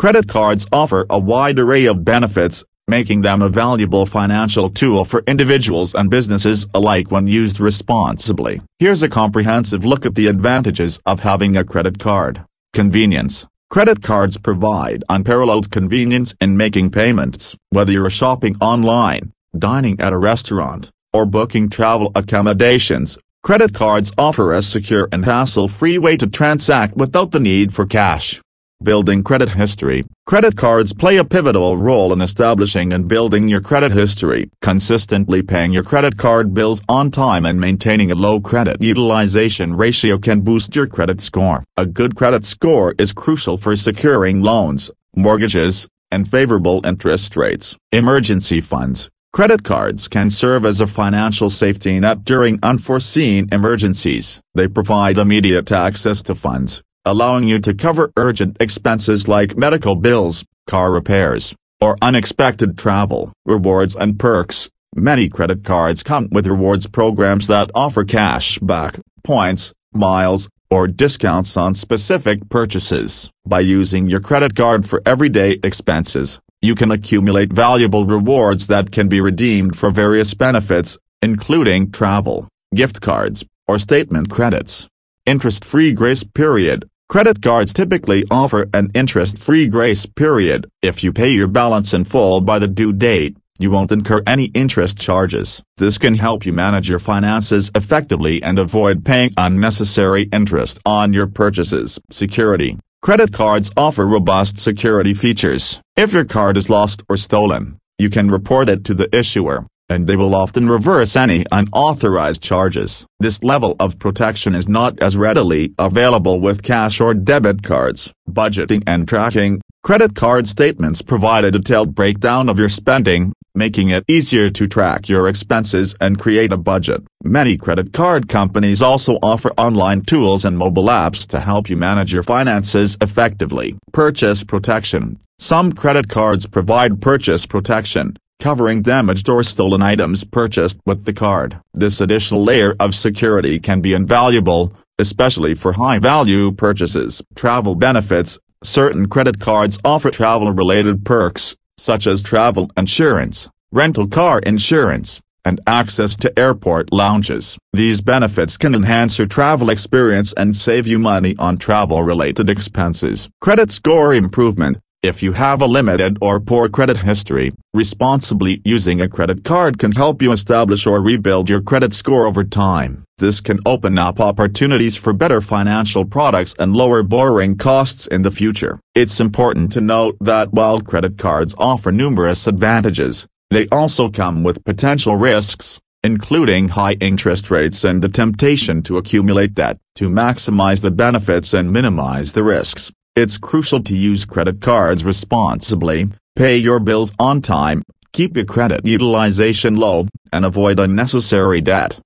Credit cards offer a wide array of benefits, making them a valuable financial tool for individuals and businesses alike when used responsibly. Here's a comprehensive look at the advantages of having a credit card. Convenience. Credit cards provide unparalleled convenience in making payments, whether you're shopping online, dining at a restaurant, or booking travel accommodations. Credit cards offer a secure and hassle-free way to transact without the need for cash. Building credit history. Credit cards play a pivotal role in establishing and building your credit history. Consistently paying your credit card bills on time and maintaining a low credit utilization ratio can boost your credit score. A good credit score is crucial for securing loans, mortgages, and favorable interest rates. Emergency funds. Credit cards can serve as a financial safety net during unforeseen emergencies. They provide immediate access to funds allowing you to cover urgent expenses like medical bills, car repairs, or unexpected travel. Rewards and perks. Many credit cards come with rewards programs that offer cash back, points, miles, or discounts on specific purchases. By using your credit card for everyday expenses, you can accumulate valuable rewards that can be redeemed for various benefits, including travel, gift cards, or statement credits. Interest-free grace period. Credit cards typically offer an interest-free grace period. If you pay your balance in full by the due date, you won't incur any interest charges. This can help you manage your finances effectively and avoid paying unnecessary interest on your purchases. Security. Credit cards offer robust security features. If your card is lost or stolen, you can report it to the issuer, and they will often reverse any unauthorized charges. This level of protection is not as readily available with cash or debit cards. Budgeting and tracking, credit card statements provide a detailed breakdown of your spending, making it easier to track your expenses and create a budget. Many credit card companies also offer online tools and mobile apps to help you manage your finances effectively. Purchase protection. Some credit cards provide purchase protection, covering damaged or stolen items purchased with the card. This additional layer of security can be invaluable, especially for high-value purchases. Travel benefits Certain credit cards offer travel-related perks, such as travel insurance, rental car insurance, and access to airport lounges. These benefits can enhance your travel experience and save you money on travel-related expenses. Credit score improvement if you have a limited or poor credit history, responsibly using a credit card can help you establish or rebuild your credit score over time. This can open up opportunities for better financial products and lower borrowing costs in the future. It's important to note that while credit cards offer numerous advantages, they also come with potential risks, including high interest rates and the temptation to accumulate debt. To maximize the benefits and minimize the risks, it's crucial to use credit cards responsibly, pay your bills on time, keep your credit utilization low, and avoid unnecessary debt.